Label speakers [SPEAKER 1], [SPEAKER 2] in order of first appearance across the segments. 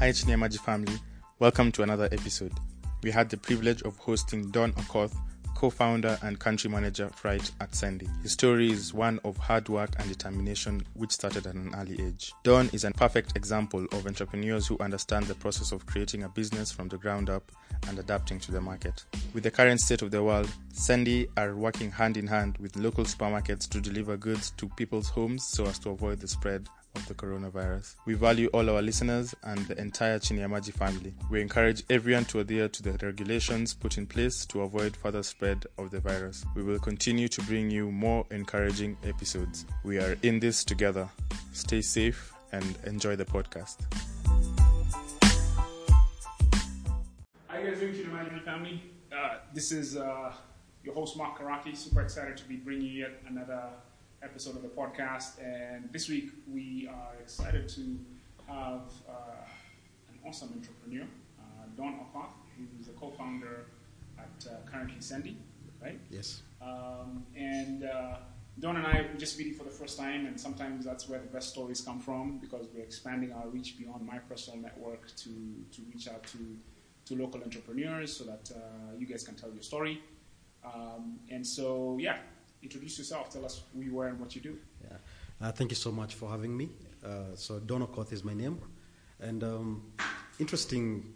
[SPEAKER 1] Hi, Chini ya Maji family. Welcome to another episode. We had the privilege of hosting Don Okoth, co-founder and country manager freight at Sendy. His story is one of hard work and determination which started at an early age. Don is a perfect example of entrepreneurs who understand the process of creating a business from the ground up and adapting to the market. With the current state of the world, Sendy are working hand in hand with local supermarkets to deliver goods to people's homes so as to avoid the spread of the coronavirus. We value all our listeners and the entire Chini ya Maji family. We encourage everyone to adhere to the regulations put in place to avoid further spread of the virus. We will continue to bring you more encouraging episodes. We are in this together. Stay safe and enjoy the podcast.
[SPEAKER 2] How you guys doing, Chini ya Maji family? Uh, this is uh, your host, Mark Karake. Super excited to be bringing you yet another episode of the podcast. And this week we are excited to have uh, an awesome entrepreneur, uh, Don Okoth, who's the co-founder at uh, currently Sendy, right?
[SPEAKER 3] Yes.
[SPEAKER 2] Um, and uh, Don and I just meeting for the first time, and sometimes that's where the best stories come from because we're expanding our reach beyond my personal network to, to reach out to, to local entrepreneurs so that uh, you guys can tell your story. Um, and so, yeah, introduce yourself. Tell us who you are and what you do.
[SPEAKER 3] Yeah. Uh, thank you so much for having me. Uh, so Don Okoth is my name, and um, interesting,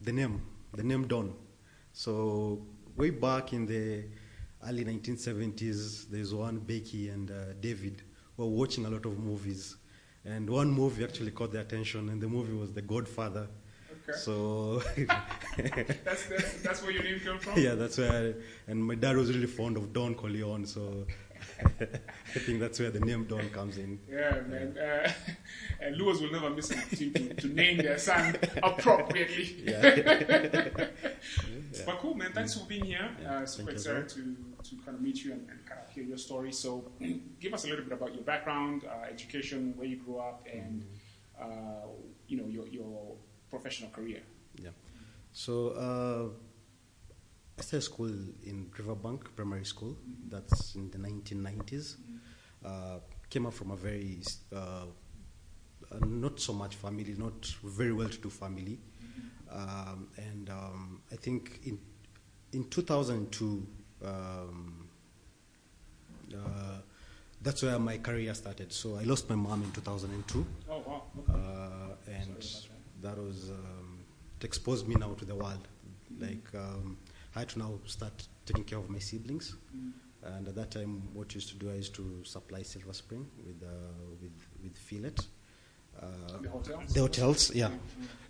[SPEAKER 3] the name, the name Don. So way back in the early 1970s, there's one Becky and uh, David were watching a lot of movies, and one movie actually caught their attention, and the movie was The Godfather.
[SPEAKER 2] Okay.
[SPEAKER 3] So
[SPEAKER 2] That's, that's, that's where your name came from?
[SPEAKER 3] yeah, that's where. I, and my dad was really fond of Don Corleone, so I think that's where the name Don comes in.
[SPEAKER 2] Yeah, man. Uh, and Lewis will never miss an opportunity to, to name their son appropriately.
[SPEAKER 3] Yeah.
[SPEAKER 2] But cool, man. Thanks for being here. Uh, super excited to, to kind of meet you and, and kind of hear your story. So, give us a little bit about your background, uh, education, where you grew up, and uh, you know your, your professional career.
[SPEAKER 3] Yeah. So uh, I started school in Riverbank Primary School. That's in the 1990s. Uh, came up from a very uh, not so much family, not very well-to-do family, um, and um, I think in in 2002. Um, uh, that's where my career started. So I lost my mom in 2002
[SPEAKER 2] Oh wow. Okay.
[SPEAKER 3] uh, and that was um, it exposed me now to the world. Like um, I had to now start taking care of my siblings, and at that time, what I used to do, I used to supply Silver Spring with uh, with with fillet. Uh,
[SPEAKER 2] The hotels?
[SPEAKER 3] the hotels, yeah.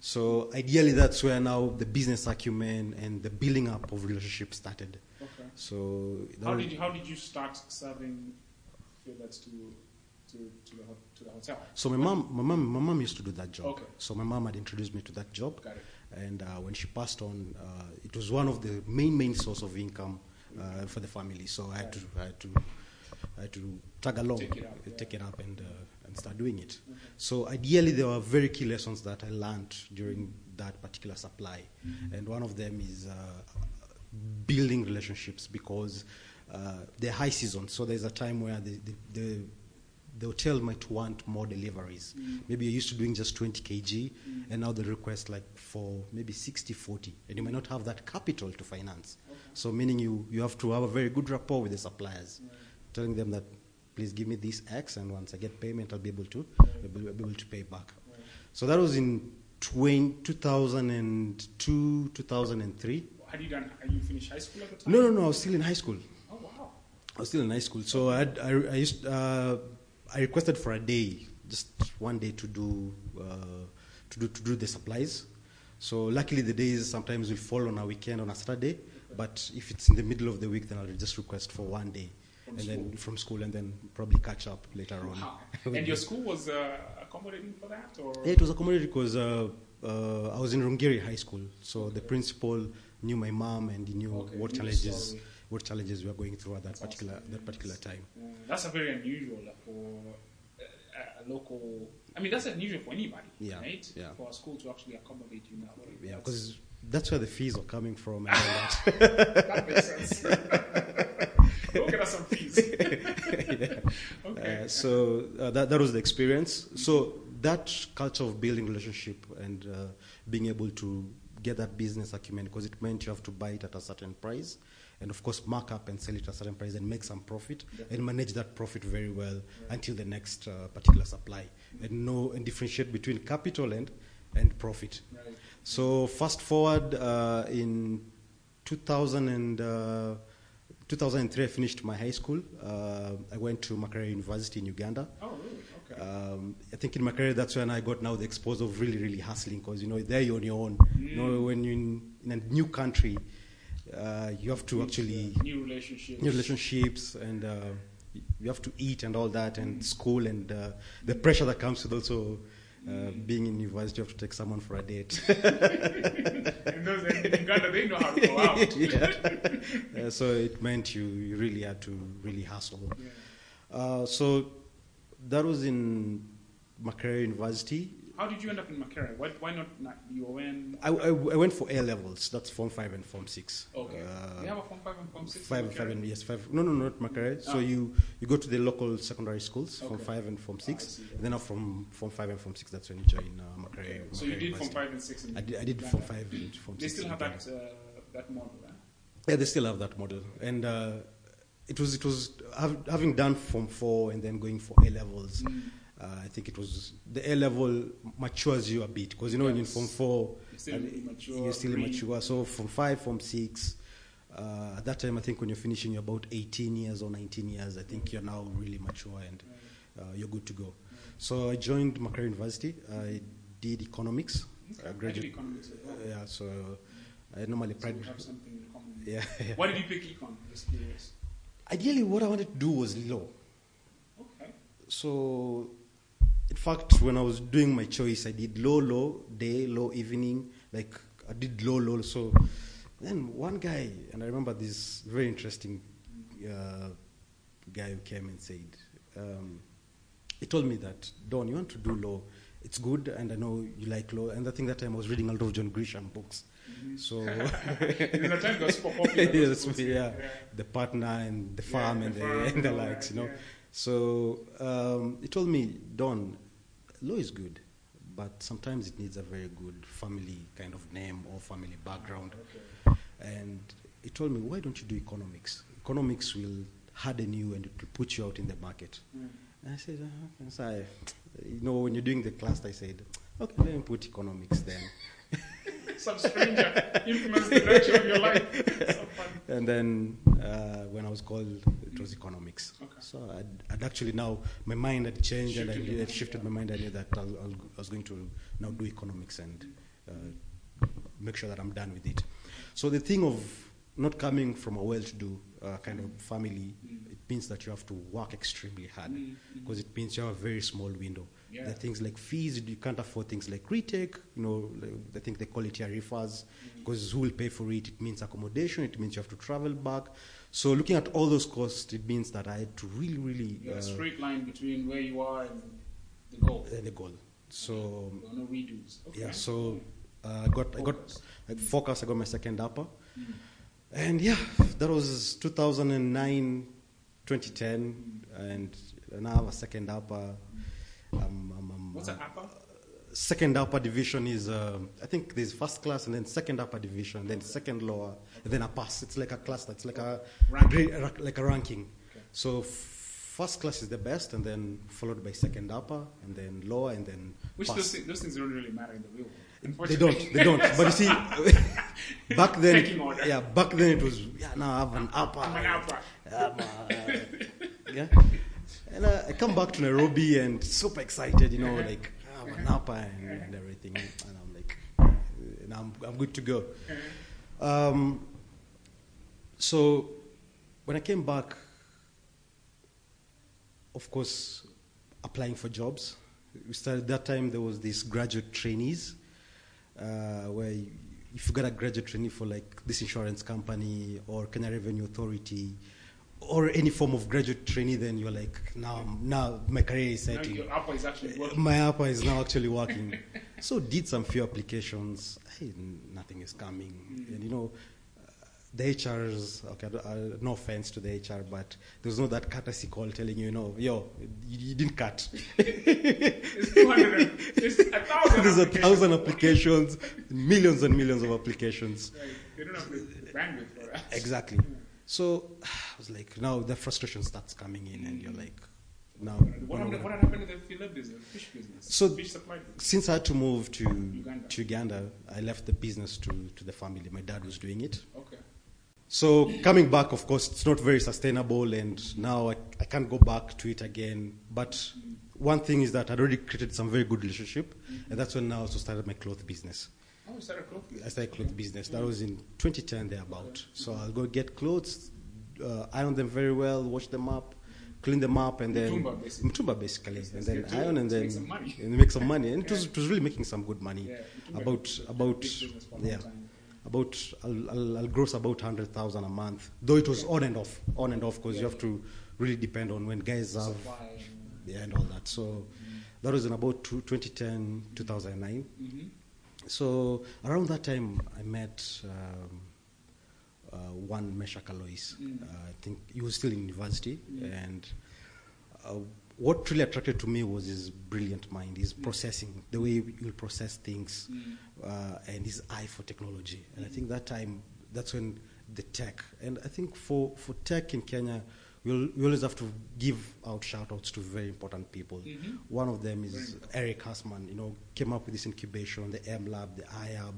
[SPEAKER 3] So ideally, that's where now the business acumen and the building up of relationships started.
[SPEAKER 2] Okay.
[SPEAKER 3] So
[SPEAKER 2] How did you, how did you start serving fillets to to to the to the hotel?
[SPEAKER 3] So my mom, my mom, my mom used to do that job.
[SPEAKER 2] Okay.
[SPEAKER 3] So my mom had introduced me to that job,
[SPEAKER 2] Got it.
[SPEAKER 3] and uh, when she passed on, uh, it was one of the main main source of income uh, for the family. So I had to, I had to, I had to tag along,
[SPEAKER 2] Take it up, yeah.
[SPEAKER 3] take it up, and uh, and start doing it. So ideally, there were very key lessons that I learned during that particular supply, and one of them is. Uh, building relationships because uh, they're high season. So there's a time where the, the, the, the hotel might want more deliveries. Maybe you're used to doing just 20 kg, and now they request like for maybe 60, 40, and you might not have that capital to finance. So meaning you, you have to have a very good rapport with the suppliers, telling them that please give me this X, and once I get payment, I'll be able to, I'll be be able to pay back. So that was in 20, 2002, 2003.
[SPEAKER 2] Had you done? Had you finished high school at the time?
[SPEAKER 3] No, no, no. I was still in high school.
[SPEAKER 2] Oh wow.
[SPEAKER 3] I was still in high school. So I, had, I, I used, uh, I requested for a day, just one day to do, uh, to do, to do the supplies. So luckily the days sometimes will fall on a weekend on a Saturday, but if it's in the middle of the week, then I'll just request for one day,
[SPEAKER 2] From
[SPEAKER 3] and then from school, and then probably catch up later on.
[SPEAKER 2] Wow. And your school was uh, accommodating for that, or
[SPEAKER 3] Yeah, it was accommodated because uh, uh, I was in Rungeri High School, so the principal knew my mom and he knew
[SPEAKER 2] Okay,
[SPEAKER 3] what challenges
[SPEAKER 2] story.
[SPEAKER 3] What challenges we were going through at that
[SPEAKER 2] That's
[SPEAKER 3] particular
[SPEAKER 2] awesome.
[SPEAKER 3] that particular time.
[SPEAKER 2] That's a very unusual for a, a local. I mean, that's unusual for anybody,
[SPEAKER 3] Yeah,
[SPEAKER 2] right?
[SPEAKER 3] yeah.
[SPEAKER 2] For a school to actually accommodate you in that way.
[SPEAKER 3] Yeah, because that's where the fees are coming from. And all that.
[SPEAKER 2] that makes sense. Go get us some fees. Okay.
[SPEAKER 3] Uh, so uh, that that was the experience. So that culture of building relationship and uh, being able to get that business acumen, because it meant you have to buy it at a certain price, and of course mark up and sell it at a certain price and make some profit and manage that profit very well until the next uh, particular supply, and know and differentiate between capital and and profit.
[SPEAKER 2] Right.
[SPEAKER 3] So fast forward uh, in 2000 and, uh, 2003, I finished my high school. Uh, I went to Makerere University in Uganda.
[SPEAKER 2] Oh, really? Okay.
[SPEAKER 3] Um, I think in Makerere, that's when I got now the exposure of really, really hustling because you know there you're on your own. You know, when you're in, in a new country, uh, you have to actually
[SPEAKER 2] new relationships.
[SPEAKER 3] new relationships and uh, you have to eat and all that and school and uh, the pressure that comes with also uh, being in university. You have to take someone for a date.
[SPEAKER 2] and those in Uganda, they know how to go out.
[SPEAKER 3] yeah. Uh, so it meant you, you really had to really hustle.
[SPEAKER 2] Yeah.
[SPEAKER 3] Uh, so that was in Makerere University.
[SPEAKER 2] How did you end up in Makerere? Why, why not, UN?
[SPEAKER 3] I, I, I went for A levels. That's Form 5 and Form 6.
[SPEAKER 2] Okay.
[SPEAKER 3] Uh,
[SPEAKER 2] they have a Form 5 and Form 6? in
[SPEAKER 3] Five, five and yes, five. No, no, not Makerere. So
[SPEAKER 2] Ah.
[SPEAKER 3] you, you go to the local secondary schools, Form
[SPEAKER 2] Okay.
[SPEAKER 3] five and Form
[SPEAKER 2] Ah,
[SPEAKER 3] six.
[SPEAKER 2] See.
[SPEAKER 3] and then from Form five and Form six, that's when you join uh, Makerere.
[SPEAKER 2] Okay. So you did Form 5 and 6 in
[SPEAKER 3] I did, I did Form five and Form
[SPEAKER 2] They
[SPEAKER 3] six.
[SPEAKER 2] still have that, uh, that model, huh?
[SPEAKER 3] Yeah, they still have that model, and uh, it was it was hav- having done Form four and then going for A levels.
[SPEAKER 2] Mm.
[SPEAKER 3] Uh, I think it was the A level matures you a bit because you know when you're in Form four,
[SPEAKER 2] You're still immature,
[SPEAKER 3] you're still immature. So Form five, Form six. Uh, at that time, I think when you're finishing, you're about 18 years or 19 years. I think you're now really mature and uh, you're good to go. So I joined Makerere University. I did economics. I
[SPEAKER 2] I did
[SPEAKER 3] graduated.
[SPEAKER 2] economics well.
[SPEAKER 3] yeah, so I normally
[SPEAKER 2] So
[SPEAKER 3] pride.
[SPEAKER 2] have something in common.
[SPEAKER 3] Yeah, yeah.
[SPEAKER 2] Why did you pick econ? Just curious.
[SPEAKER 3] Ideally, what I wanted to do was law.
[SPEAKER 2] Okay.
[SPEAKER 3] So, in fact, when I was doing my choice, I did low, low day, low evening. Like, I did low, low. So, then one guy, and I remember this very interesting uh, guy who came and said, um, he told me that, Don, you want to do law. It's good, and I know you like law. And I think that time I was reading a lot of John Grisham books. So,
[SPEAKER 2] There's a time was popular.
[SPEAKER 3] yes,
[SPEAKER 2] books,
[SPEAKER 3] yeah, the partner and the Firm
[SPEAKER 2] the
[SPEAKER 3] and, the,
[SPEAKER 2] Firm
[SPEAKER 3] and
[SPEAKER 2] and
[SPEAKER 3] the likes, you know.
[SPEAKER 2] yeah.
[SPEAKER 3] So um, he told me, Don, law is good, but sometimes it needs a very good family kind of name or family background. And he told me, why don't you do economics? Economics will harden you and it will put you out in the market.
[SPEAKER 2] Mm.
[SPEAKER 3] And I said, uh, and so I, you know, when you're doing the class, I said, okay, let me put economics then.
[SPEAKER 2] Some stranger influenced the direction of your life. So.
[SPEAKER 3] And then uh, when I was called, it was economics.
[SPEAKER 2] Okay.
[SPEAKER 3] So I'd, I'd actually now, my mind had changed and I
[SPEAKER 2] Shifted
[SPEAKER 3] had shifted
[SPEAKER 2] yeah.
[SPEAKER 3] my mind. I knew that I was, I was going to now do economics and uh, make sure that I'm done with it. So the thing of not coming from a well-to-do uh, kind of family, it means that you have to work extremely hard
[SPEAKER 2] Mm,
[SPEAKER 3] because it means you have a very small window.
[SPEAKER 2] Yeah.
[SPEAKER 3] There are things like fees, you can't afford things like retake, you know, like, I think they call it tarifas, because who will pay for it? It means accommodation, it means you have to travel back. So looking at all those costs, it means that I had to really, really
[SPEAKER 2] You have a
[SPEAKER 3] uh,
[SPEAKER 2] straight line between where you are and the goal.
[SPEAKER 3] uh, the goal. So
[SPEAKER 2] are no redos. Okay.
[SPEAKER 3] yeah, so uh, I got I got
[SPEAKER 2] Focus.
[SPEAKER 3] I focus. I got my second upper, and yeah, that was 2009, 2010, and now I have a second upper. Um, um, um,
[SPEAKER 2] What's
[SPEAKER 3] uh,
[SPEAKER 2] an upper?
[SPEAKER 3] second upper division is uh, I think there's first class and then second upper division, then second lower, then a pass. It's like a class, It's like a
[SPEAKER 2] Ranking.
[SPEAKER 3] ra- like a ranking.
[SPEAKER 2] Okay.
[SPEAKER 3] So f- first class is the best, and then followed by second upper, and then lower, and then
[SPEAKER 2] Which
[SPEAKER 3] pass.
[SPEAKER 2] those, those things don't really matter in the real world.
[SPEAKER 3] They don't. They don't. But you see, back then, yeah, back then it was yeah. Now I have an upper.
[SPEAKER 2] I'm an upper.
[SPEAKER 3] I'm a- yeah. And uh, I come back to Nairobi and super excited, you know, like I'm an upper and, and everything, and I'm like, and I'm I'm good to go. Um, so when I came back, of course, applying for jobs. We started that time. There was these graduate trainees, uh, where you, if you got a graduate trainee for like this insurance company or Kenya Revenue Authority, or any form of graduate trainee, then you're like, now, now my career is
[SPEAKER 2] Now your upper is actually working.
[SPEAKER 3] My upper is now actually working. so did some few applications. Hey, nothing is coming. And you know, uh, the HRs, okay, uh, no offense to the HR, but there's no that courtesy call telling you, you know, yo, you, you didn't cut.
[SPEAKER 2] It's 200 it's a thousand.
[SPEAKER 3] There's a thousand applications, millions and millions of applications.
[SPEAKER 2] Right. They don't have the bandwidth for that.
[SPEAKER 3] Exactly. So I was like, now the frustration starts coming in, and you're like, now.
[SPEAKER 2] What happened, what happened to the fillet business, fish business?
[SPEAKER 3] So-
[SPEAKER 2] fish supply business.
[SPEAKER 3] Since I had to move to
[SPEAKER 2] Uganda.
[SPEAKER 3] to Uganda, I left the business to, to the family. My dad was doing it.
[SPEAKER 2] Okay.
[SPEAKER 3] So coming back, of course, it's not very sustainable, and now I, I can't go back to it again. But one thing is that I'd already created some very good relationship, and that's when I also started my cloth business.
[SPEAKER 2] Oh, you started cloth
[SPEAKER 3] I
[SPEAKER 2] business.
[SPEAKER 3] started cloth business. That was in 2010 thereabout. So I'll go get clothes, uh, iron them very well, wash them up, clean them up, and then
[SPEAKER 2] Mtumba, basically.
[SPEAKER 3] Mtumba, basically, and then iron and then
[SPEAKER 2] make some money.
[SPEAKER 3] and make some money. And it was it was really making some good money.
[SPEAKER 2] Yeah,
[SPEAKER 3] about about
[SPEAKER 2] big business for a long
[SPEAKER 3] yeah. About I'll, I'll, I'll gross about hundred thousand a month, though it was on and off, on and off, because you have to really depend on when guys have yeah, and all that. So that was in about two, 2010, 2009.
[SPEAKER 2] Mm-hmm.
[SPEAKER 3] So around that time, I met um, uh, one Meshack Alloys.
[SPEAKER 2] Mm.
[SPEAKER 3] Uh, I think he was still in university,
[SPEAKER 2] Mm.
[SPEAKER 3] and uh, what really attracted to me was his brilliant mind, his processing, the way he'll process things,
[SPEAKER 2] Mm.
[SPEAKER 3] uh, and his eye for technology. And I think that time, that's when the tech, and I think for, for tech in Kenya, we'll, we always have to give out shout outs to very important people.
[SPEAKER 2] Mhm.
[SPEAKER 3] One of them is. Erik Hersman, you know, came up with this incubation, the mLab, the iHub,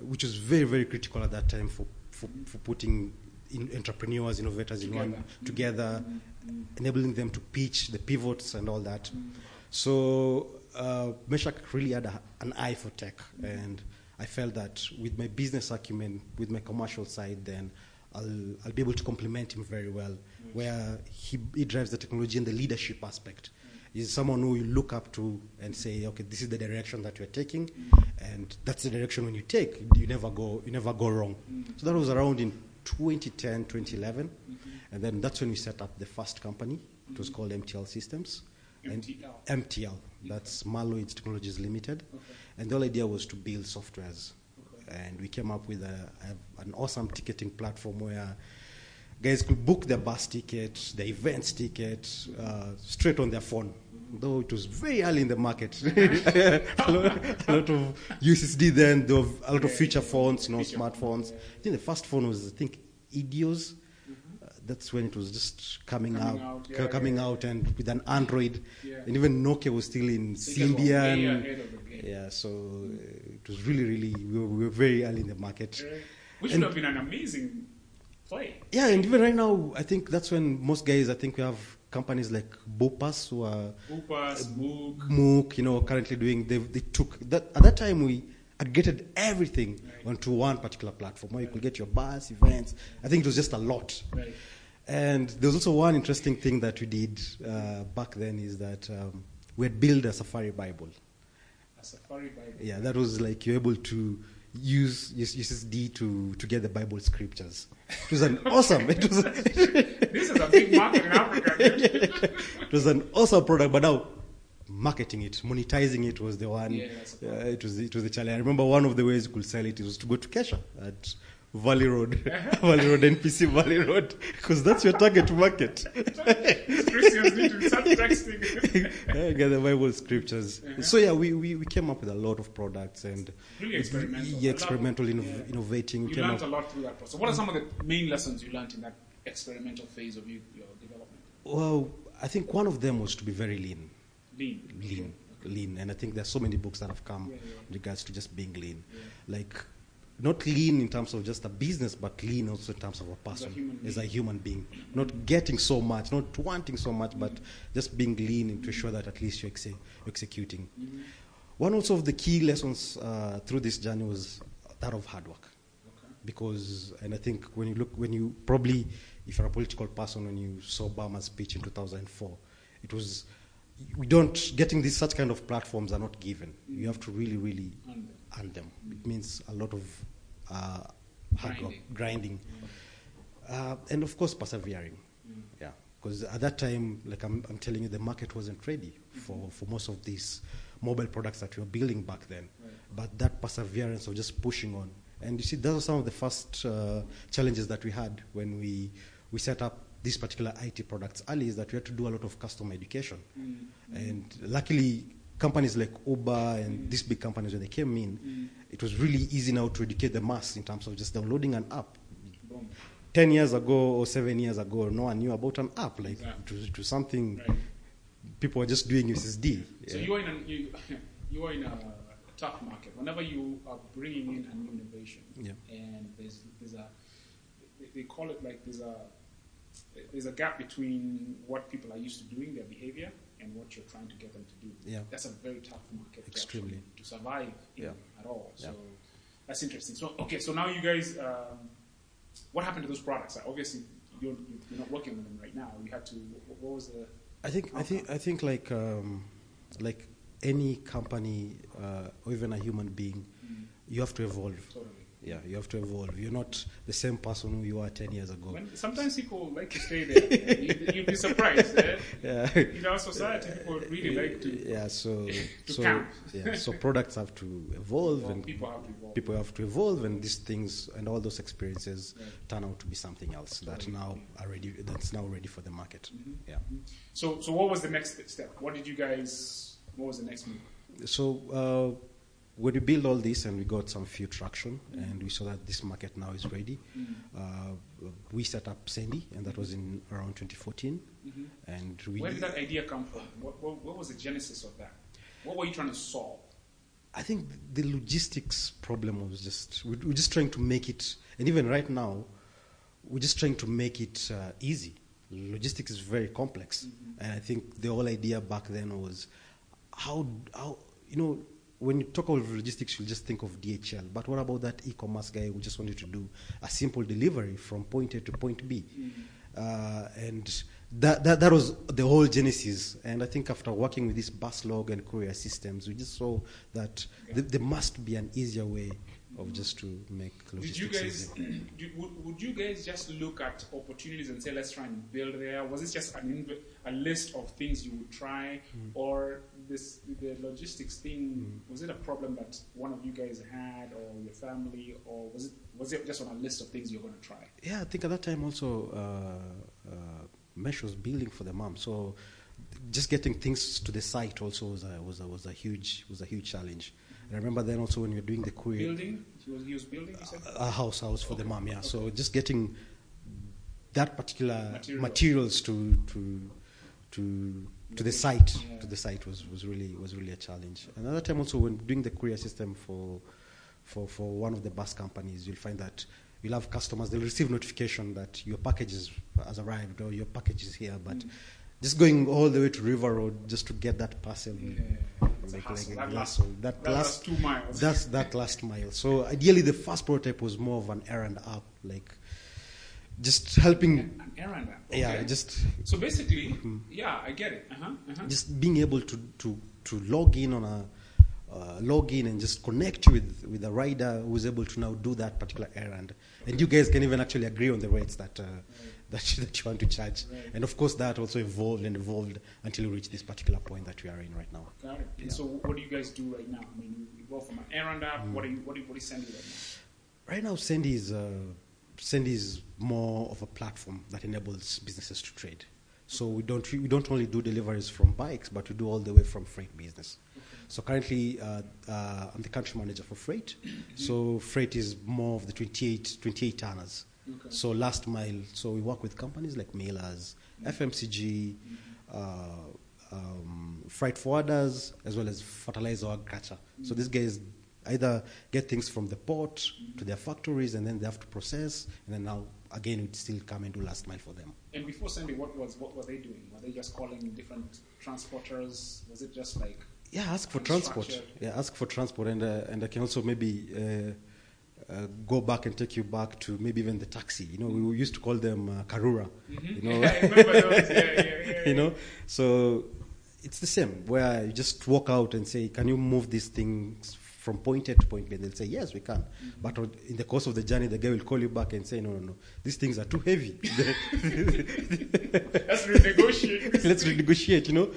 [SPEAKER 3] which was very, very critical at that time for, for, for putting in entrepreneurs, innovators in one
[SPEAKER 2] Together.
[SPEAKER 3] together,
[SPEAKER 2] Mm.
[SPEAKER 3] enabling them to pitch the pivots and all that.
[SPEAKER 2] Mm.
[SPEAKER 3] So uh, Meshack really had a, an eye for tech, and I felt that with my business acumen, with my commercial side, then I'll, I'll be able to complement him very well, where he, he drives the technology and the leadership aspect. Mm. He's someone who you look up to and say, okay, this is the direction that you're taking, mm. and that's the direction when you take, you never go, you never go wrong. Mm. So that was around in 2010, 2011, mm-hmm. and then that's when we set up the first company. It was called MTL Systems. And
[SPEAKER 2] MTL.
[SPEAKER 3] MTL, that's Marloids Technologies Limited.
[SPEAKER 2] Okay.
[SPEAKER 3] And the whole idea was to build softwares. And we came up with a, a, an awesome ticketing platform where guys could book their bus ticket, their events ticket, uh, straight on their phone. Though it was very early in the market. a, lot, a lot of USSD then, there were a lot of feature phones, no
[SPEAKER 2] feature
[SPEAKER 3] smartphones. I think the first phone was, I think, IDEOS. Uh, that's when it was just coming,
[SPEAKER 2] Coming
[SPEAKER 3] out,
[SPEAKER 2] out, yeah,
[SPEAKER 3] coming
[SPEAKER 2] yeah,
[SPEAKER 3] out, and with an Android,
[SPEAKER 2] Yeah.
[SPEAKER 3] and even Nokia was still in
[SPEAKER 2] So you guys were way
[SPEAKER 3] Symbian.
[SPEAKER 2] Ahead of the game.
[SPEAKER 3] Yeah, so uh, it was really, really, we were, we were very early in the market.
[SPEAKER 2] Which
[SPEAKER 3] And-
[SPEAKER 2] would have been an amazing play.
[SPEAKER 3] Yeah, and even right now, I think that's when most guys, I think we have companies like BuuPass who are
[SPEAKER 2] Upas, Mookh.
[SPEAKER 3] Mookh, you know, currently doing, they, they took, that, at that time we aggregated everything
[SPEAKER 2] Right.
[SPEAKER 3] onto one particular platform where you could get your bus, events. I think it was just a lot.
[SPEAKER 2] Right.
[SPEAKER 3] And there was also one interesting thing that we did uh, back then is that um, we had built a Safari Bible.
[SPEAKER 2] A Safari Bible.
[SPEAKER 3] Yeah, that was like you're able to use USSD to, to get the Bible scriptures. It was an awesome. It was
[SPEAKER 2] This is a big market in Africa.
[SPEAKER 3] it was an awesome product, but now marketing it, monetizing it was the one.
[SPEAKER 2] Yeah,
[SPEAKER 3] uh, it was it was the challenge. I remember one of the ways you could sell it was to go to Kesha at Valley Road, Valley Road, NPC Valley Road, because that's your target market.
[SPEAKER 2] Christians need to start texting.
[SPEAKER 3] yeah, Bible scriptures.
[SPEAKER 2] Uh-huh.
[SPEAKER 3] So yeah, we, we, we came up with a lot of products and
[SPEAKER 2] Really experimental.
[SPEAKER 3] Yeah, experimental,
[SPEAKER 2] it.
[SPEAKER 3] innov-
[SPEAKER 2] Yeah.
[SPEAKER 3] innovating. We
[SPEAKER 2] You learned
[SPEAKER 3] up-
[SPEAKER 2] a lot through that process. What are some of the main lessons you learned in that experimental phase of you, your development?
[SPEAKER 3] Well, I think one of them was to be very lean,
[SPEAKER 2] Lean.
[SPEAKER 3] lean, lean, and I think there's so many books that have come
[SPEAKER 2] Yeah,
[SPEAKER 3] in regards to just being lean, like not lean in terms of just a business, but lean also in terms of a person as a
[SPEAKER 2] being.
[SPEAKER 3] human being, not getting so much, not wanting so much, but just being lean to ensure that at least you're, exe- you're executing.
[SPEAKER 2] Mm-hmm.
[SPEAKER 3] One also of the key lessons uh, through this journey was that of hard work
[SPEAKER 2] Okay.
[SPEAKER 3] because and I think when you look when you probably if you're a political person when you saw Obama's speech in 2004 it was we don't getting these such kind of platforms are not given you have to really really
[SPEAKER 2] And
[SPEAKER 3] earn them it means a lot of uh, hard work
[SPEAKER 2] Grinding.
[SPEAKER 3] grinding uh, and of course persevering
[SPEAKER 2] Mm.
[SPEAKER 3] yeah because at that time like I'm, I'm telling you the market wasn't ready for, for most of these mobile products that we were building back then
[SPEAKER 2] Right.
[SPEAKER 3] but that perseverance of just pushing on And you see, those are some of the first uh, challenges that we had when we, we set up these particular IT products early is that we had to do a lot of customer education. And luckily, companies like Uber and these big companies, when they came in, it was really easy now to educate the mass in terms of just downloading an app.
[SPEAKER 2] Boom.
[SPEAKER 3] 10 years ago or 7 years ago, no one knew about an app. Like,
[SPEAKER 2] Exactly.
[SPEAKER 3] it, was, it was something
[SPEAKER 2] Right.
[SPEAKER 3] people were just doing USSD.
[SPEAKER 2] So
[SPEAKER 3] Yeah.
[SPEAKER 2] you are in a you, you are in a tough market. Whenever you are bringing in a new innovation,
[SPEAKER 3] Yeah.
[SPEAKER 2] and there's there's a they- they call it like there's a there's a gap between what people are used to doing, their behavior, and what you're trying to get them to do.
[SPEAKER 3] Yeah.
[SPEAKER 2] That's a very tough market to
[SPEAKER 3] Extremely.
[SPEAKER 2] actually- to survive in
[SPEAKER 3] Yeah.
[SPEAKER 2] at all. So
[SPEAKER 3] Yeah.
[SPEAKER 2] that's interesting. So okay, so now you guys, um, what happened to those products? Obviously, you're, you're not working on them right now. You had to. What, what was the
[SPEAKER 3] I think I think I think like um, like any company uh, or even a human being, you have to evolve.
[SPEAKER 2] totally?
[SPEAKER 3] Yeah, you have to evolve. You're not the same person who you were ten years ago.
[SPEAKER 2] When, sometimes people like to stay there. you'd, you'd be surprised. Eh?
[SPEAKER 3] Yeah.
[SPEAKER 2] In our society, people really like to.
[SPEAKER 3] yeah, so
[SPEAKER 2] to
[SPEAKER 3] so
[SPEAKER 2] camp.
[SPEAKER 3] yeah, so products have to evolve
[SPEAKER 2] Well,
[SPEAKER 3] and
[SPEAKER 2] people have to evolve.
[SPEAKER 3] people have to evolve and these things and all those experiences
[SPEAKER 2] Right.
[SPEAKER 3] turn out to be something else that now are ready that's now ready for the market.
[SPEAKER 2] Mhm.
[SPEAKER 3] Yeah.
[SPEAKER 2] So, so what was the next step? What did you guys? What was the next move?
[SPEAKER 3] So uh, we built all this and we got some few traction and we saw that this market now is ready, uh, we set up Sendy and that was in around 2014.
[SPEAKER 2] Mhm.
[SPEAKER 3] And we,
[SPEAKER 2] Where did that idea come from? What, what, what was the genesis of that? What were you trying to solve?
[SPEAKER 3] I think the logistics problem was just we- we're just trying to make it, and even right now, we're just trying to make it uh, easy. Logistics is very complex, and I think the whole idea back then was how how you know when you talk about logistics, you just think of DHL. But what about that e-commerce guy who just wanted to do a simple delivery from point A to point B? Uh, and that, that, that was the whole genesis. And I think after working with this bus log and courier systems, we just saw that th- there must be an easier way of just to make
[SPEAKER 2] Did you
[SPEAKER 3] logistics
[SPEAKER 2] guys? did- would, would you guys just look at opportunities and say, let's try and build there? Was it just an inv- a list of things you would try,
[SPEAKER 3] Hmm.
[SPEAKER 2] or this the logistics thing? Was it a problem that one of you guys had, or your family, or was it was it just on a list of things you're going to try?
[SPEAKER 3] Yeah, I think at that time also uh, uh, Mesh was building for the mom, so just getting things to the site also was a, was a, was a huge was a huge challenge. And I remember then also when we were doing the courier,
[SPEAKER 2] Building? He was, he was building. Said.
[SPEAKER 3] a house house for the
[SPEAKER 2] Okay,
[SPEAKER 3] mom, yeah.
[SPEAKER 2] okay.
[SPEAKER 3] So just getting that particular
[SPEAKER 2] Material.
[SPEAKER 3] materials to to to to the site
[SPEAKER 2] Yeah.
[SPEAKER 3] to the site was, was really was really a challenge. Another time also when doing the courier system for for for one of the bus companies, you'll find that you'll have customers they'll receive notification that your package is, has arrived or your package is here, but
[SPEAKER 2] Mm.
[SPEAKER 3] Just going all the way to River Road just to get that parcel.
[SPEAKER 2] Yeah, a
[SPEAKER 3] like- like
[SPEAKER 2] that, last.
[SPEAKER 3] That
[SPEAKER 2] that last- two miles.
[SPEAKER 3] that's that last mile. So ideally, the first prototype was more of an errand app, like just helping.
[SPEAKER 2] an errand app. Okay.
[SPEAKER 3] Yeah, just
[SPEAKER 2] So basically, yeah, I get it. Uh-huh, uh-huh.
[SPEAKER 3] just being able to to to log in on a uh, log in and just connect with with a rider who's able to now do that particular errand, and you guys can even actually agree on the rates that. Uh, that, you, that you want to charge,
[SPEAKER 2] Right.
[SPEAKER 3] and of course that also evolved and evolved until we reach this particular point that we are in right now.
[SPEAKER 2] Got it. And
[SPEAKER 3] Yeah.
[SPEAKER 2] so, what do you guys do right now? I mean, you, go from an errand app.
[SPEAKER 3] Mm.
[SPEAKER 2] What do you what you, what send you right now?
[SPEAKER 3] Right now, Sendy is, uh, Sendy is more of a platform that enables businesses to trade. So we don't, we don't only do deliveries from bikes, but we do all the way from freight business. So currently, uh, uh, I'm the country manager for freight. So freight is more of the 28, 28 tonners.
[SPEAKER 2] Okay.
[SPEAKER 3] So last mile. So we work with companies like Mailers, FMCG, uh, um, freight forwarders, as well as fertilizer or agriculture. So these guys either get things from the port to their factories, and then they have to process, and then now again we still come and do last mile for them.
[SPEAKER 2] And before Sendy, what was what were they doing? Were they just calling different transporters? Was it just like
[SPEAKER 3] Yeah, ask for transport. Yeah, ask for transport, and uh, and I can also maybe uh, uh, go back and take you back to maybe even the taxi. You know, we used to call them uh, Karura.
[SPEAKER 2] Mhm.
[SPEAKER 3] You know,
[SPEAKER 2] yeah, yeah,
[SPEAKER 3] you know. So it's the same where you just walk out and say, "Can you move these things from point A to point B?" And they'll say, "Yes, we can." But in the course of the journey, the guy will call you back and say, "No, no, no, these things are too heavy.
[SPEAKER 2] Let's renegotiate.
[SPEAKER 3] Let's renegotiate." You know,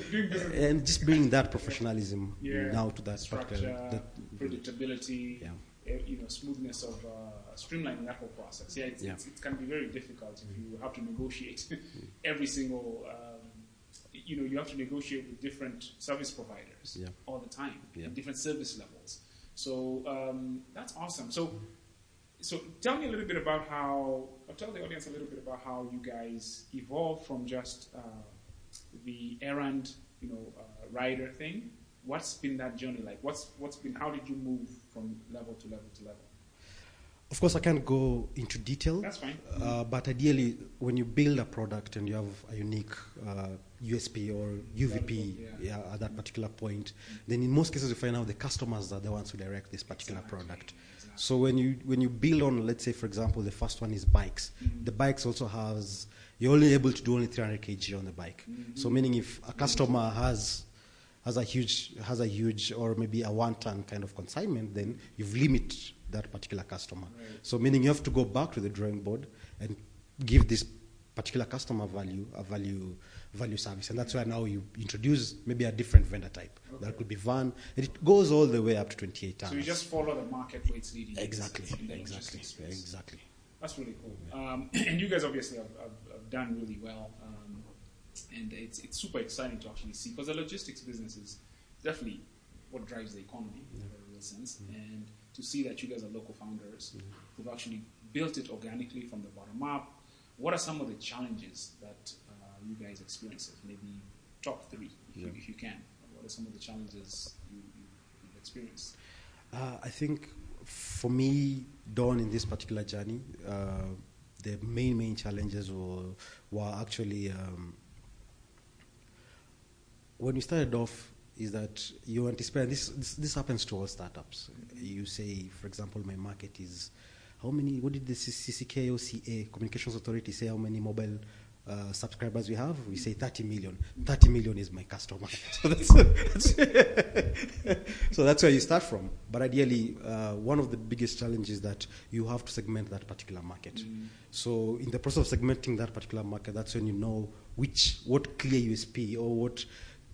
[SPEAKER 3] and just bring that professionalism
[SPEAKER 2] Yeah.
[SPEAKER 3] now to that
[SPEAKER 2] Structure,
[SPEAKER 3] particular. That,
[SPEAKER 2] predictability.
[SPEAKER 3] yeah.
[SPEAKER 2] eh, you know, smoothness of uh, streamlining that whole process. Yeah, it's,
[SPEAKER 3] Yeah.
[SPEAKER 2] It's, it can be very difficult if you have to negotiate every single. Um, you know, you have to negotiate with different service providers
[SPEAKER 3] Yeah.
[SPEAKER 2] all the time,
[SPEAKER 3] Yeah.
[SPEAKER 2] different service levels. So um, that's awesome. So, so tell me a little bit about how. Or tell the audience a little bit about how you guys evolved from just uh, the errand, you know, uh, rider thing. What's been that journey like? What's what's been? How did you move from level to level to level?
[SPEAKER 3] Of course, I can't go into detail.
[SPEAKER 2] That's fine.
[SPEAKER 3] Uh, but ideally, when you build a product and you have a unique uh, USP or UVP
[SPEAKER 2] Yeah.
[SPEAKER 3] yeah, at that particular point, then in most cases you find out the customers are the ones who direct this particular
[SPEAKER 2] Exactly.
[SPEAKER 3] product.
[SPEAKER 2] Exactly.
[SPEAKER 3] So when you when you build on, let's say for example, the first one is bikes.
[SPEAKER 2] Mhm.
[SPEAKER 3] The bikes also has you're only able to do only 300 kg on the bike.
[SPEAKER 2] Mhm.
[SPEAKER 3] So meaning if a customer has has a huge has a huge or maybe a one ton kind of consignment, then you've limit that particular customer.
[SPEAKER 2] Right.
[SPEAKER 3] So meaning you have to go back to the drawing board and give this particular customer value a value value service, and that's why now you introduce maybe a different vendor type.
[SPEAKER 2] Okay.
[SPEAKER 3] That could be van, and it goes all the way up to 28 tons.
[SPEAKER 2] So you just follow the market where it's leading.
[SPEAKER 3] exactly, exactly, exactly.
[SPEAKER 2] That's really cool. Um, and you guys obviously have, have, have done really well. Um, and it's, it's super exciting to actually see because the logistics business is definitely what drives the economy in a very real sense. And to see that you guys are local founders who've actually built it organically from the bottom up. What are some of the challenges that you guys experience? Maybe top three, if, you, if you can. What are some of the challenges you, you've experienced?
[SPEAKER 3] Uh, I think for me, Dawn, in this particular journey, uh, the main main challenges were were actually um, when we started off is that you anticipate this, this this happens to all startups. You say, for example, my market is how many? What did the CCK or CA Communications Authority say? How many mobile uh, subscribers we have? We say 30 million. 30 million is my customer. So that's, that's so that's where you start from. But ideally, uh, one of the biggest challenges is that you have to segment that particular market. So in the process of segmenting that particular market, that's when you know which what clear USP or what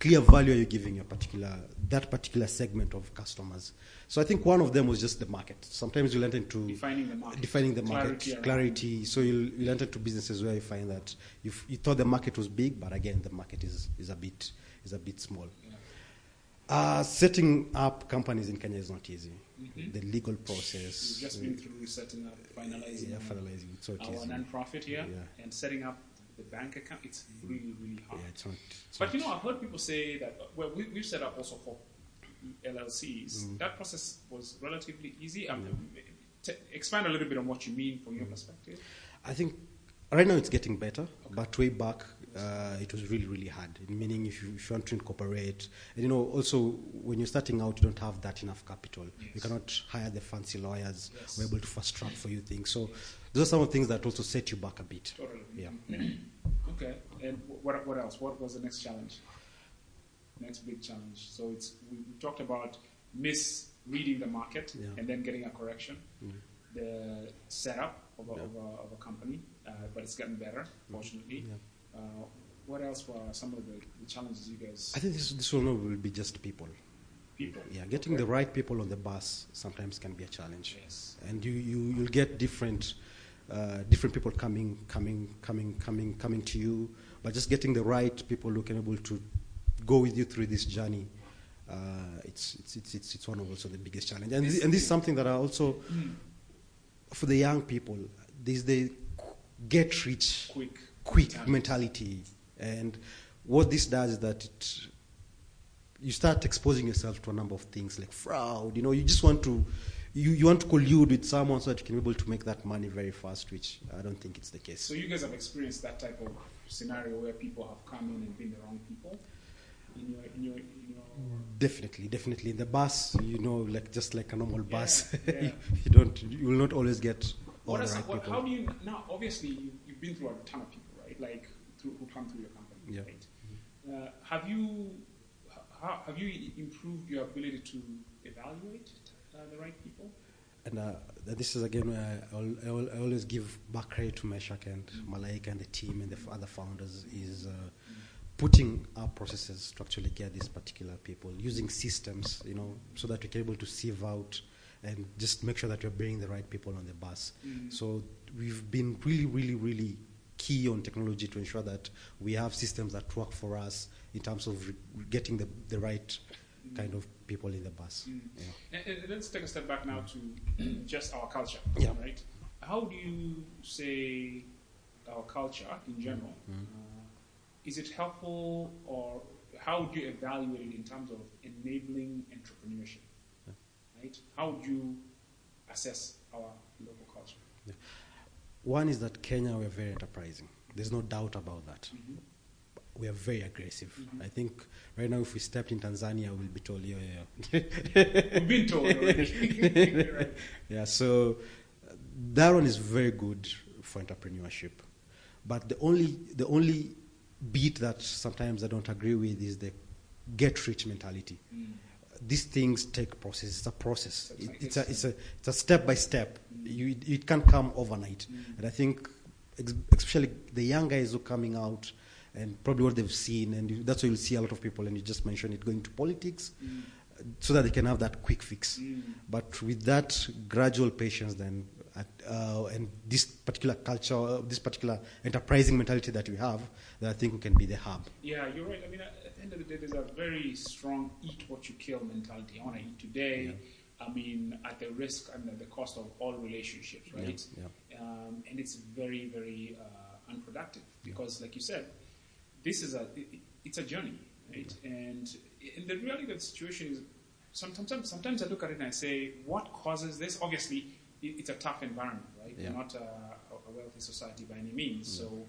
[SPEAKER 3] clear value are you giving your particular that particular segment of customers. So I think one of them was just the market. Sometimes you'll enter into
[SPEAKER 2] Defining the market.
[SPEAKER 3] defining the market,
[SPEAKER 2] Clarity
[SPEAKER 3] clarity. So you'll, you'll enter into businesses where you find that you you thought the market was big, but again the market is, is a bit is a bit small.
[SPEAKER 2] Yeah.
[SPEAKER 3] Uh, setting up companies in Kenya is not easy.
[SPEAKER 2] Mhm.
[SPEAKER 3] The legal process.
[SPEAKER 2] We've just been through setting up, finalizing
[SPEAKER 3] yeah, finalizing. It's not
[SPEAKER 2] our
[SPEAKER 3] easy.
[SPEAKER 2] non-profit here
[SPEAKER 3] Yeah.
[SPEAKER 2] and setting up the bank account. It's really, really hard.
[SPEAKER 3] Yeah, it's not. it's
[SPEAKER 2] But you know, I've heard people say that. Well, we, we've set up also for LLCs.
[SPEAKER 3] Mm.
[SPEAKER 2] That process was relatively easy. Um, t- expand a little bit on what you mean from your perspective.
[SPEAKER 3] I think right now it's getting better, but way back uh, it was really, really hard. Meaning, if you, if you want to incorporate, and you know, also when you're starting out, you don't have that enough capital. You cannot hire the fancy lawyers
[SPEAKER 2] Yes.
[SPEAKER 3] who are able to fast track for you things. So those are some of the things that also set you back a bit.
[SPEAKER 2] Totally.
[SPEAKER 3] Yeah.
[SPEAKER 2] okay. And what what else? What was the next challenge? Next big challenge. So it's we, we talked about misreading the market
[SPEAKER 3] Yeah.
[SPEAKER 2] and then getting a correction.
[SPEAKER 3] Mm.
[SPEAKER 2] The setup of a,
[SPEAKER 3] Yeah.
[SPEAKER 2] of a, of a company, uh, but it's getting better, fortunately.
[SPEAKER 3] Yeah.
[SPEAKER 2] Uh, what else were some of the, the challenges you guys
[SPEAKER 3] I think this this one will be just people.
[SPEAKER 2] people?
[SPEAKER 3] Yeah, getting
[SPEAKER 2] Okay.
[SPEAKER 3] the right people on the bus sometimes can be a challenge.
[SPEAKER 2] Yes.
[SPEAKER 3] and you, you you'll get different uh, different people coming coming coming coming coming to you but just getting the right people who can able to go with you through this journey uh, it's, it's it's it's it's one of also the biggest challenge and this, and this is something that I also
[SPEAKER 2] Mm.
[SPEAKER 3] for the young people there's the get rich
[SPEAKER 2] Quick.
[SPEAKER 3] Quick
[SPEAKER 2] mentality.
[SPEAKER 3] mentality. And what this does is that it, you start exposing yourself to a number of things like fraud. You know, you just want to, you, you want to collude with someone so that you can be able to make that money very fast, which I don't think it's the case.
[SPEAKER 2] So you guys have experienced that type of scenario where people have come in and been the wrong people in your in your, in your
[SPEAKER 3] Definitely, definitely. In the bus, you know, like just like a normal bus,
[SPEAKER 2] Yeah, yeah.
[SPEAKER 3] you don't, you will not always get all
[SPEAKER 2] What
[SPEAKER 3] the right
[SPEAKER 2] what,
[SPEAKER 3] people.
[SPEAKER 2] how do you now? Obviously, you, you've been through a ton of people? Like through, who come through your company,
[SPEAKER 3] Yeah.
[SPEAKER 2] right? Uh, have you how, have you improved your ability to evaluate uh, the right people?
[SPEAKER 3] And uh, this is again where I, I, I always give back credit to Meshack and Malaika and the team and the f- other founders is uh, putting our processes to actually get these particular people using systems, you know, so that we can able to sieve out and just make sure that we're bringing the right people on the bus.
[SPEAKER 2] Mm.
[SPEAKER 3] So we've been really, really, really key on technology to ensure that we have systems that work for us in terms of re- getting the, the right kind of people in the bus.
[SPEAKER 2] Mm.
[SPEAKER 3] Yeah.
[SPEAKER 2] And, and let's take a step back now to just our culture,
[SPEAKER 3] Yeah.
[SPEAKER 2] right? How do you say our culture in general?
[SPEAKER 3] Mm.
[SPEAKER 2] Uh, is it helpful, or how would you evaluate it in terms of enabling entrepreneurship? Right? How would you assess our local culture?
[SPEAKER 3] One is that Kenya, we're very enterprising. There's no doubt about that.
[SPEAKER 2] Mhm.
[SPEAKER 3] We are very aggressive.
[SPEAKER 2] Mhm.
[SPEAKER 3] I think right now, if we stepped in Tanzania, we'll be told, yeah, yeah, yeah.
[SPEAKER 2] We've been told already. right.
[SPEAKER 3] Yeah, so uh, that one is very good for entrepreneurship. But the only the only beat that sometimes I don't agree with is the get rich mentality.
[SPEAKER 2] Mm.
[SPEAKER 3] These things take process. It's a process.
[SPEAKER 2] It's
[SPEAKER 3] It, it's a
[SPEAKER 2] it's-
[SPEAKER 3] a it's a step by step. You it, can't come overnight.
[SPEAKER 2] Mm.
[SPEAKER 3] And I think ex- especially the young guys who are coming out and probably what they've seen and you, that's why you'll see a lot of people and you just mentioned it going to politics
[SPEAKER 2] Mm.
[SPEAKER 3] so that they can have that quick fix.
[SPEAKER 2] Mm.
[SPEAKER 3] But with that gradual patience, then, at, uh, and this particular culture, uh, this particular enterprising mentality that we have, then I think we can be the hub.
[SPEAKER 2] Yeah, you're right. I mean, at the end of the day, there's a very strong eat what you kill mentality. I want to eat today. I mean, at the risk and at the cost of all relationships, right?
[SPEAKER 3] Yeah,
[SPEAKER 2] Um, and it's very, very uh, unproductive because, like you said, this is a it, it's a journey, right? And, and the reality of the situation is sometimes sometimes I look at it and I say, what causes this? Obviously, it, it's a tough environment, right?
[SPEAKER 3] Yeah.
[SPEAKER 2] We're not a, a wealthy society by any means, so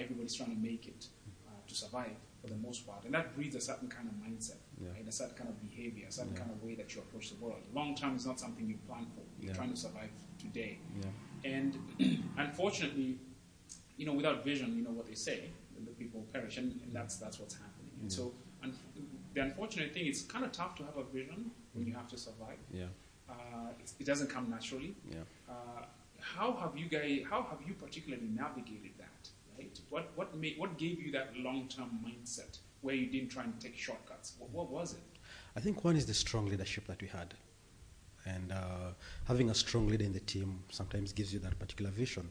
[SPEAKER 2] everybody's trying to make it uh, to survive for the most part, and that breeds a certain kind of mindset,
[SPEAKER 3] Yeah.
[SPEAKER 2] right? A certain kind of behavior, a certain
[SPEAKER 3] Yeah.
[SPEAKER 2] kind of way that you approach the world. Long term is not something you plan for. You're
[SPEAKER 3] Yeah.
[SPEAKER 2] trying to survive today.
[SPEAKER 3] yeah,
[SPEAKER 2] And unfortunately, you know, without vision, you know what they say, the people perish, and, and that's that's what's happening. And so, un- the unfortunate thing, it's kind of tough to have a vision when you have to survive.
[SPEAKER 3] yeah,
[SPEAKER 2] Uh, it, it doesn't come naturally.
[SPEAKER 3] yeah.
[SPEAKER 2] Uh, how have you guys? How have you particularly navigated that? What what made, what gave you that long term mindset where you didn't try and take shortcuts? What, what was it?
[SPEAKER 3] I think one is the strong leadership that we had. And uh, having a strong leader in the team sometimes gives you that particular vision.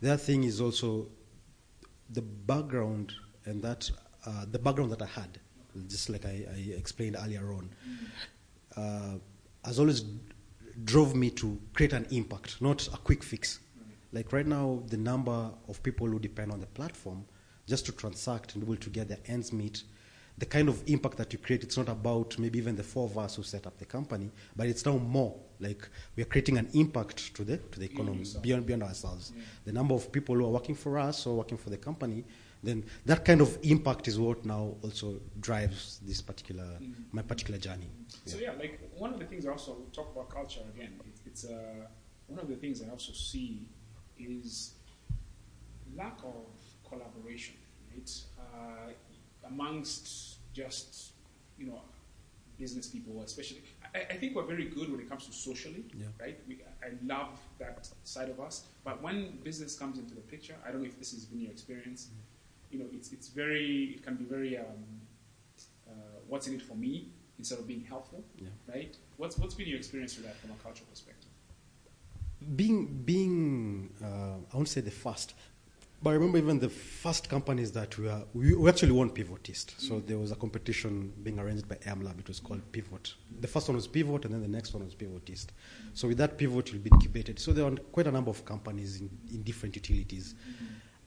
[SPEAKER 3] The other thing is also the background and that uh, the background that I had, just like I, I explained earlier on, uh, has always drove me to create an impact, not a quick fix. Like right now, the number of people who depend on the platform just to transact and be able to get their ends meet, the kind of impact that you create, it's not about maybe even the four of us who set up the company, but it's now more like we are creating an impact to the to the
[SPEAKER 2] Beyond
[SPEAKER 3] economy
[SPEAKER 2] yourself.
[SPEAKER 3] beyond beyond ourselves.
[SPEAKER 2] Yeah.
[SPEAKER 3] The number of people who are working for us or working for the company, then that kind of impact is what now also drives this particular
[SPEAKER 2] Mhm.
[SPEAKER 3] my particular journey.
[SPEAKER 2] So yeah, like one of the things I also talk about culture again. It's, it's uh, one of the things I also see is lack of collaboration, right? Uh, amongst just you know business people, especially. I, I think we're very good when it comes to socially,
[SPEAKER 3] Yeah.
[SPEAKER 2] right? We, I love that side of us, but when business comes into the picture, I don't know if this has been your experience. You know, it's it's very it can be very um, uh, what's in it for me instead of being helpful,
[SPEAKER 3] Yeah.
[SPEAKER 2] right? What's what's been your experience with that from a cultural perspective?
[SPEAKER 3] Being being uh, I won't say the first, but I remember even the first companies that we are we, we actually won Pivot East. So there was a competition being arranged by mLab. It was called Pivot. The first one was Pivot, and then the next one was Pivot East. So with that Pivot, you'll be incubated. So there are quite a number of companies in, in different utilities.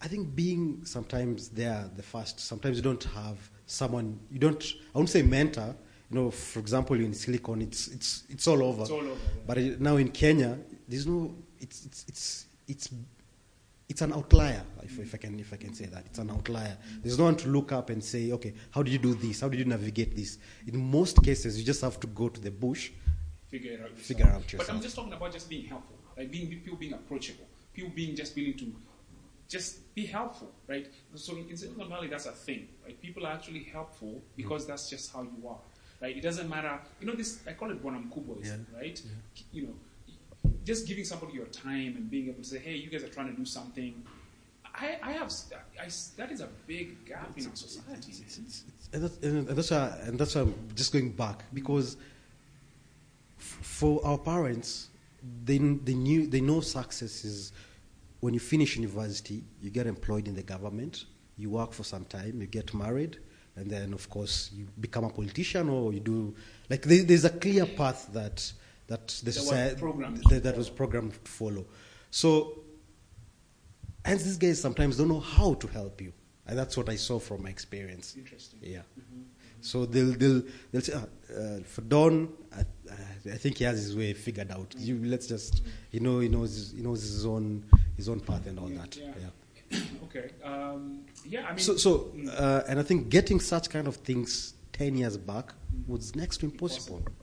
[SPEAKER 3] I think being sometimes there the first, sometimes you don't have someone you don't. I won't say mentor. You know, for example, in Silicon, it's it's it's all over.
[SPEAKER 2] It's all over. yeah.
[SPEAKER 3] But now in Kenya, there's no. It's it's it's it's it's an outlier, if, if I can if I can say that. It's an outlier. There's no one to look up and say, okay, how did you do this? How did you navigate this? In most cases, you just have to go to the bush.
[SPEAKER 2] figure it out. Yourself.
[SPEAKER 3] Figure out
[SPEAKER 2] But I'm just talking about just being helpful, like being people being approachable, people being just willing to just be helpful, right? So in Silicon Valley, that's a thing, right? People are actually helpful because that's just how you are, right? It doesn't matter. You know this? I call it bonam
[SPEAKER 3] Yeah.
[SPEAKER 2] right? You know, just giving somebody your time and being able to say, "Hey, you guys are trying to do something." I, I have I, that is a big gap in our society.
[SPEAKER 3] It's- it's- and, that's, and that's why, and that's why I'm just going back because f- for our parents, they, they, knew, they know success is when you finish university, you get employed in the government, you work for some time, you get married, and then, of course, you become a politician or you do. Like, there, there's a clear path that, that the
[SPEAKER 2] That was
[SPEAKER 3] society
[SPEAKER 2] programmed
[SPEAKER 3] that, that was programmed to follow. So, hence, these guys sometimes don't know how to help you. And that's what I saw from my experience.
[SPEAKER 2] Interesting.
[SPEAKER 3] Yeah.
[SPEAKER 2] Mm-hmm.
[SPEAKER 3] So they'll they'll they'll say, uh, uh, for Don, I, I think he has his way figured out. You, let's just he know he knows he knows his own his own path and all
[SPEAKER 2] Yeah,
[SPEAKER 3] that.
[SPEAKER 2] yeah.
[SPEAKER 3] Yeah.
[SPEAKER 2] okay. Um, yeah, I mean.
[SPEAKER 3] So so
[SPEAKER 2] mm,
[SPEAKER 3] uh, and I think getting such kind of things ten years back was next to impossible.
[SPEAKER 2] Yeah,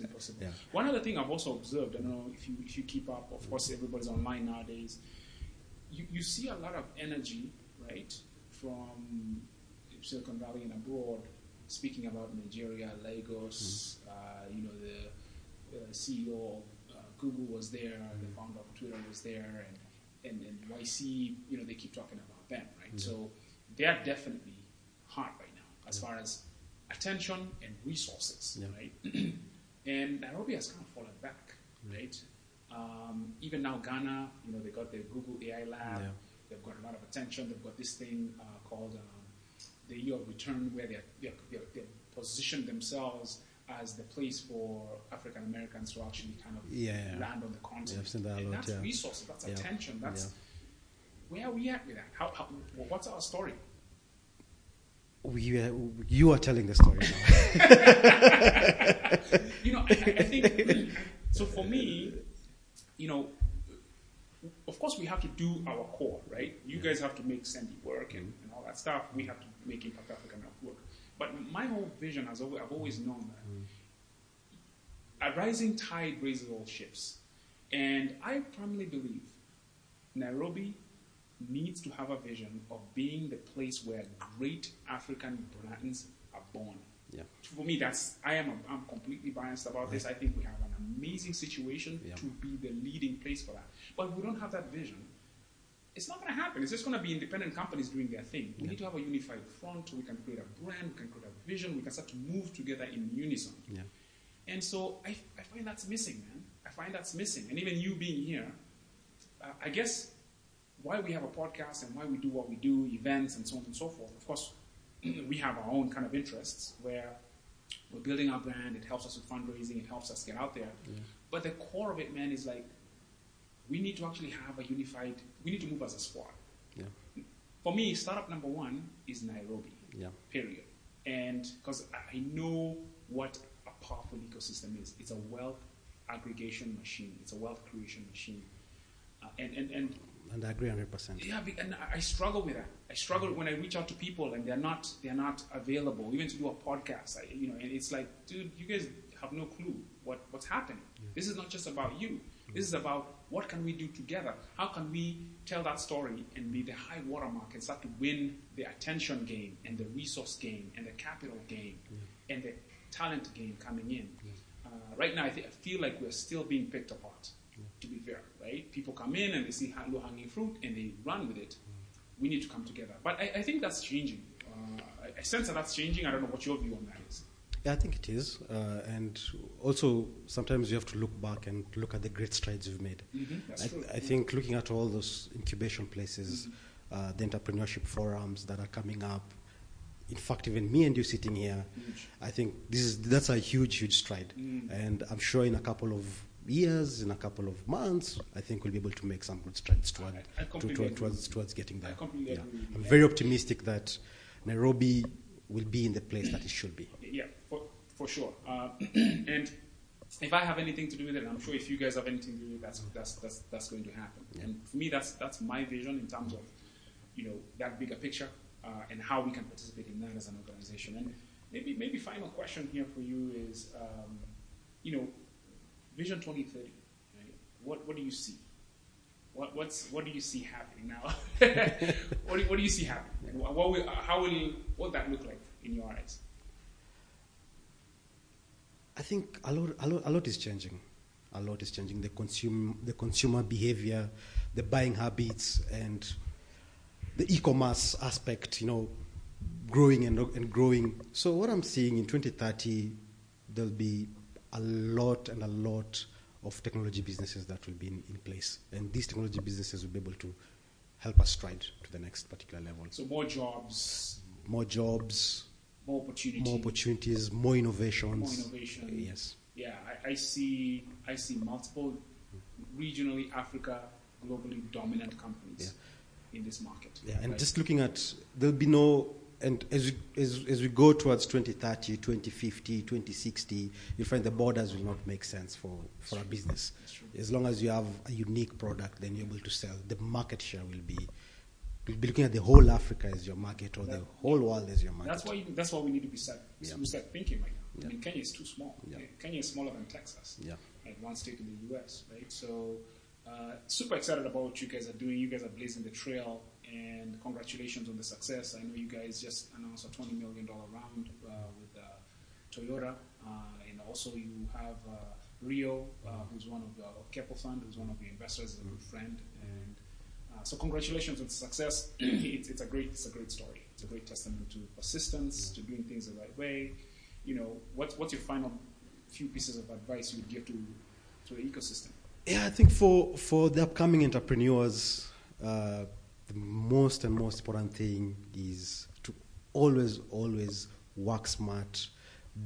[SPEAKER 2] impossible.
[SPEAKER 3] Yeah.
[SPEAKER 2] One other thing I've also observed, I don't know if you if you keep up. Of course, everybody's online nowadays. You you see a lot of energy, right, from Silicon Valley and abroad, speaking about Nigeria, Lagos. Uh, you know, the uh, CEO of uh, Google was there, the founder of Twitter was there, and and, and YC. You know, they keep talking about them, right? So they are definitely hot right now as far as attention and resources,
[SPEAKER 3] Yeah.
[SPEAKER 2] right? and Nairobi has kind of fallen back, right? Um, even now, Ghana, you know, they got their Google AI lab.
[SPEAKER 3] Yeah.
[SPEAKER 2] They've got a lot of attention. They've got this thing uh, called um, the year of return, where they're, they're, they're, they're positioned themselves as the place for African Americans to actually kind of
[SPEAKER 3] Yeah.
[SPEAKER 2] land on the continent.
[SPEAKER 3] Yeah, that lot,
[SPEAKER 2] that's
[SPEAKER 3] yeah.
[SPEAKER 2] resources, that's attention, that's where are we at with that? How, how, what's our story?
[SPEAKER 3] We, uh, you are telling the story now.
[SPEAKER 2] you know, I, I think so. For me, you know, of course, we have to do our core, right? You guys have to make Sendy work and, and all that stuff. We have to make Impact Africa work. But my whole vision, has always, I've always known that a rising tide raises all ships, and I firmly believe Nairobi needs to have a vision of being the place where great African brands are born.
[SPEAKER 3] Yeah.
[SPEAKER 2] For me, that's I am I'm completely biased about this. I think we have an amazing situation
[SPEAKER 3] Yeah.
[SPEAKER 2] to be the leading place for that. But if we don't have that vision, it's not going to happen. It's just going to be independent companies doing their thing. We need to have a unified front. We can create a brand. We can create a vision. We can start to move together in unison.
[SPEAKER 3] Yeah.
[SPEAKER 2] And so I, I find that's missing, man. I find that's missing. And even you being here, uh, I guess why we have a podcast and why we do what we do, events and so on and so forth. Of course, we have our own kind of interests where we're building our brand. It helps us with fundraising. It helps us get out there. But the core of it, man, is like we need to actually have a unified. We need to move as a squad.
[SPEAKER 3] Yeah.
[SPEAKER 2] For me, startup number one is Nairobi
[SPEAKER 3] Yeah.
[SPEAKER 2] period. And because I know what a powerful ecosystem is, it's a wealth aggregation machine, it's a wealth creation machine. Uh, and, and, and
[SPEAKER 3] And I agree 100%.
[SPEAKER 2] yeah, and I- struggle with that. I struggle when I reach out to people and they're not they're not available, even to do a podcast. I, you know, and it's like, dude, you guys have no clue what, what's happening. This is not just about you. This is about what can we do together. How can we tell that story and be the high watermark and start to win the attention game and the resource game and the capital game and the talent game coming in. Uh, right now, I, thi- I feel like we're still being picked apart. To be fair, right? People come in and they see low hanging fruit and they run with it. We need to come together. But I, I think that's changing. Uh, I, I sense that that's changing. I don't know what your view on that is.
[SPEAKER 3] Yeah, I think it is. Uh, and also, sometimes you have to look back and look at the great strides you've made.
[SPEAKER 2] Mhm, that's
[SPEAKER 3] I,
[SPEAKER 2] true.
[SPEAKER 3] I think looking at all those incubation places, uh, the entrepreneurship forums that are coming up, in fact, even me and you sitting here. I think this is that's a huge, huge stride.
[SPEAKER 2] Mm.
[SPEAKER 3] And I'm sure in a couple of years, in a couple of months, I think we'll be able to make some good strides toward,
[SPEAKER 2] I- I
[SPEAKER 3] to- toward- towards, towards getting there. Yeah.
[SPEAKER 2] agree with you.
[SPEAKER 3] I'm very optimistic that Nairobi will be in the place that it should be.
[SPEAKER 2] Yeah, for, for sure. Uh, and if I have anything to do with it, I'm sure if you guys have anything to do with it, that's that's that's, that's going to happen. And for me, that's that's my vision in terms of you know that bigger picture uh, and how we can participate in that as an organization. And maybe maybe final question here for you is um, you know Vision 2030. Right? What what do you see? What what's what do you see happening now? what, do, what do you see happening? And what will, how will what that look like in your eyes?
[SPEAKER 3] I think a lot, a lot, a lot is changing. A lot is changing. The consume, the consumer behavior, the buying habits, and the e-commerce aspect. You know, growing and, and growing. So what I'm seeing in 2030, there'll be a lot and a lot of technology businesses that will be in, in place. And these technology businesses will be able to help us stride to the next particular level.
[SPEAKER 2] So more jobs,
[SPEAKER 3] More jobs,
[SPEAKER 2] more opportunity,
[SPEAKER 3] more opportunities, more innovations.
[SPEAKER 2] more innovation.
[SPEAKER 3] Yes.
[SPEAKER 2] Yeah, I, I see. I see multiple regionally Africa, globally dominant companies in this market.
[SPEAKER 3] Yeah, and
[SPEAKER 2] right?
[SPEAKER 3] just looking at, there'll be no, and as we, as, as we go towards 2030, 2050, 2060, you find the borders will not make sense for, for a business. As long as you have a unique product, then you're able to sell. The market share will be, you'll be looking at the whole Africa as your market or the whole world as your market.
[SPEAKER 2] That's why. You, that's why we need to be set.
[SPEAKER 3] Yeah.
[SPEAKER 2] Start thinking right now.
[SPEAKER 3] Yeah.
[SPEAKER 2] I mean, Kenya is too small.
[SPEAKER 3] Yeah.
[SPEAKER 2] Kenya is smaller than Texas.
[SPEAKER 3] Yeah.
[SPEAKER 2] Like one state in the U.S. Right. So, uh, super excited about what you guys are doing. You guys are blazing the trail, and congratulations on the success. I know you guys just announced a twenty million dollar round uh, with uh, Toyota, uh, and also you have uh, Rio, uh, who's one of the Keppel Fund, who's one of the investors, a good friend, and so congratulations on the success. it's, it's a great it's a great story. It's a great testament to persistence, to doing things the right way. You know, what's what's your final few pieces of advice you would give to to the ecosystem?
[SPEAKER 3] Yeah, I think for, for the upcoming entrepreneurs, uh, the most and most important thing is to always, always work smart,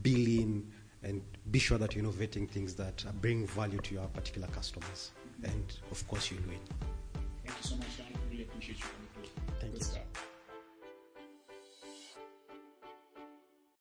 [SPEAKER 3] be in, and be sure that you're innovating things that bring value to your particular customers. And of course, you'll win.
[SPEAKER 2] Thank you so much, Sean. Really appreciate you coming through.
[SPEAKER 3] Thank
[SPEAKER 2] Good
[SPEAKER 3] you.
[SPEAKER 2] stuff.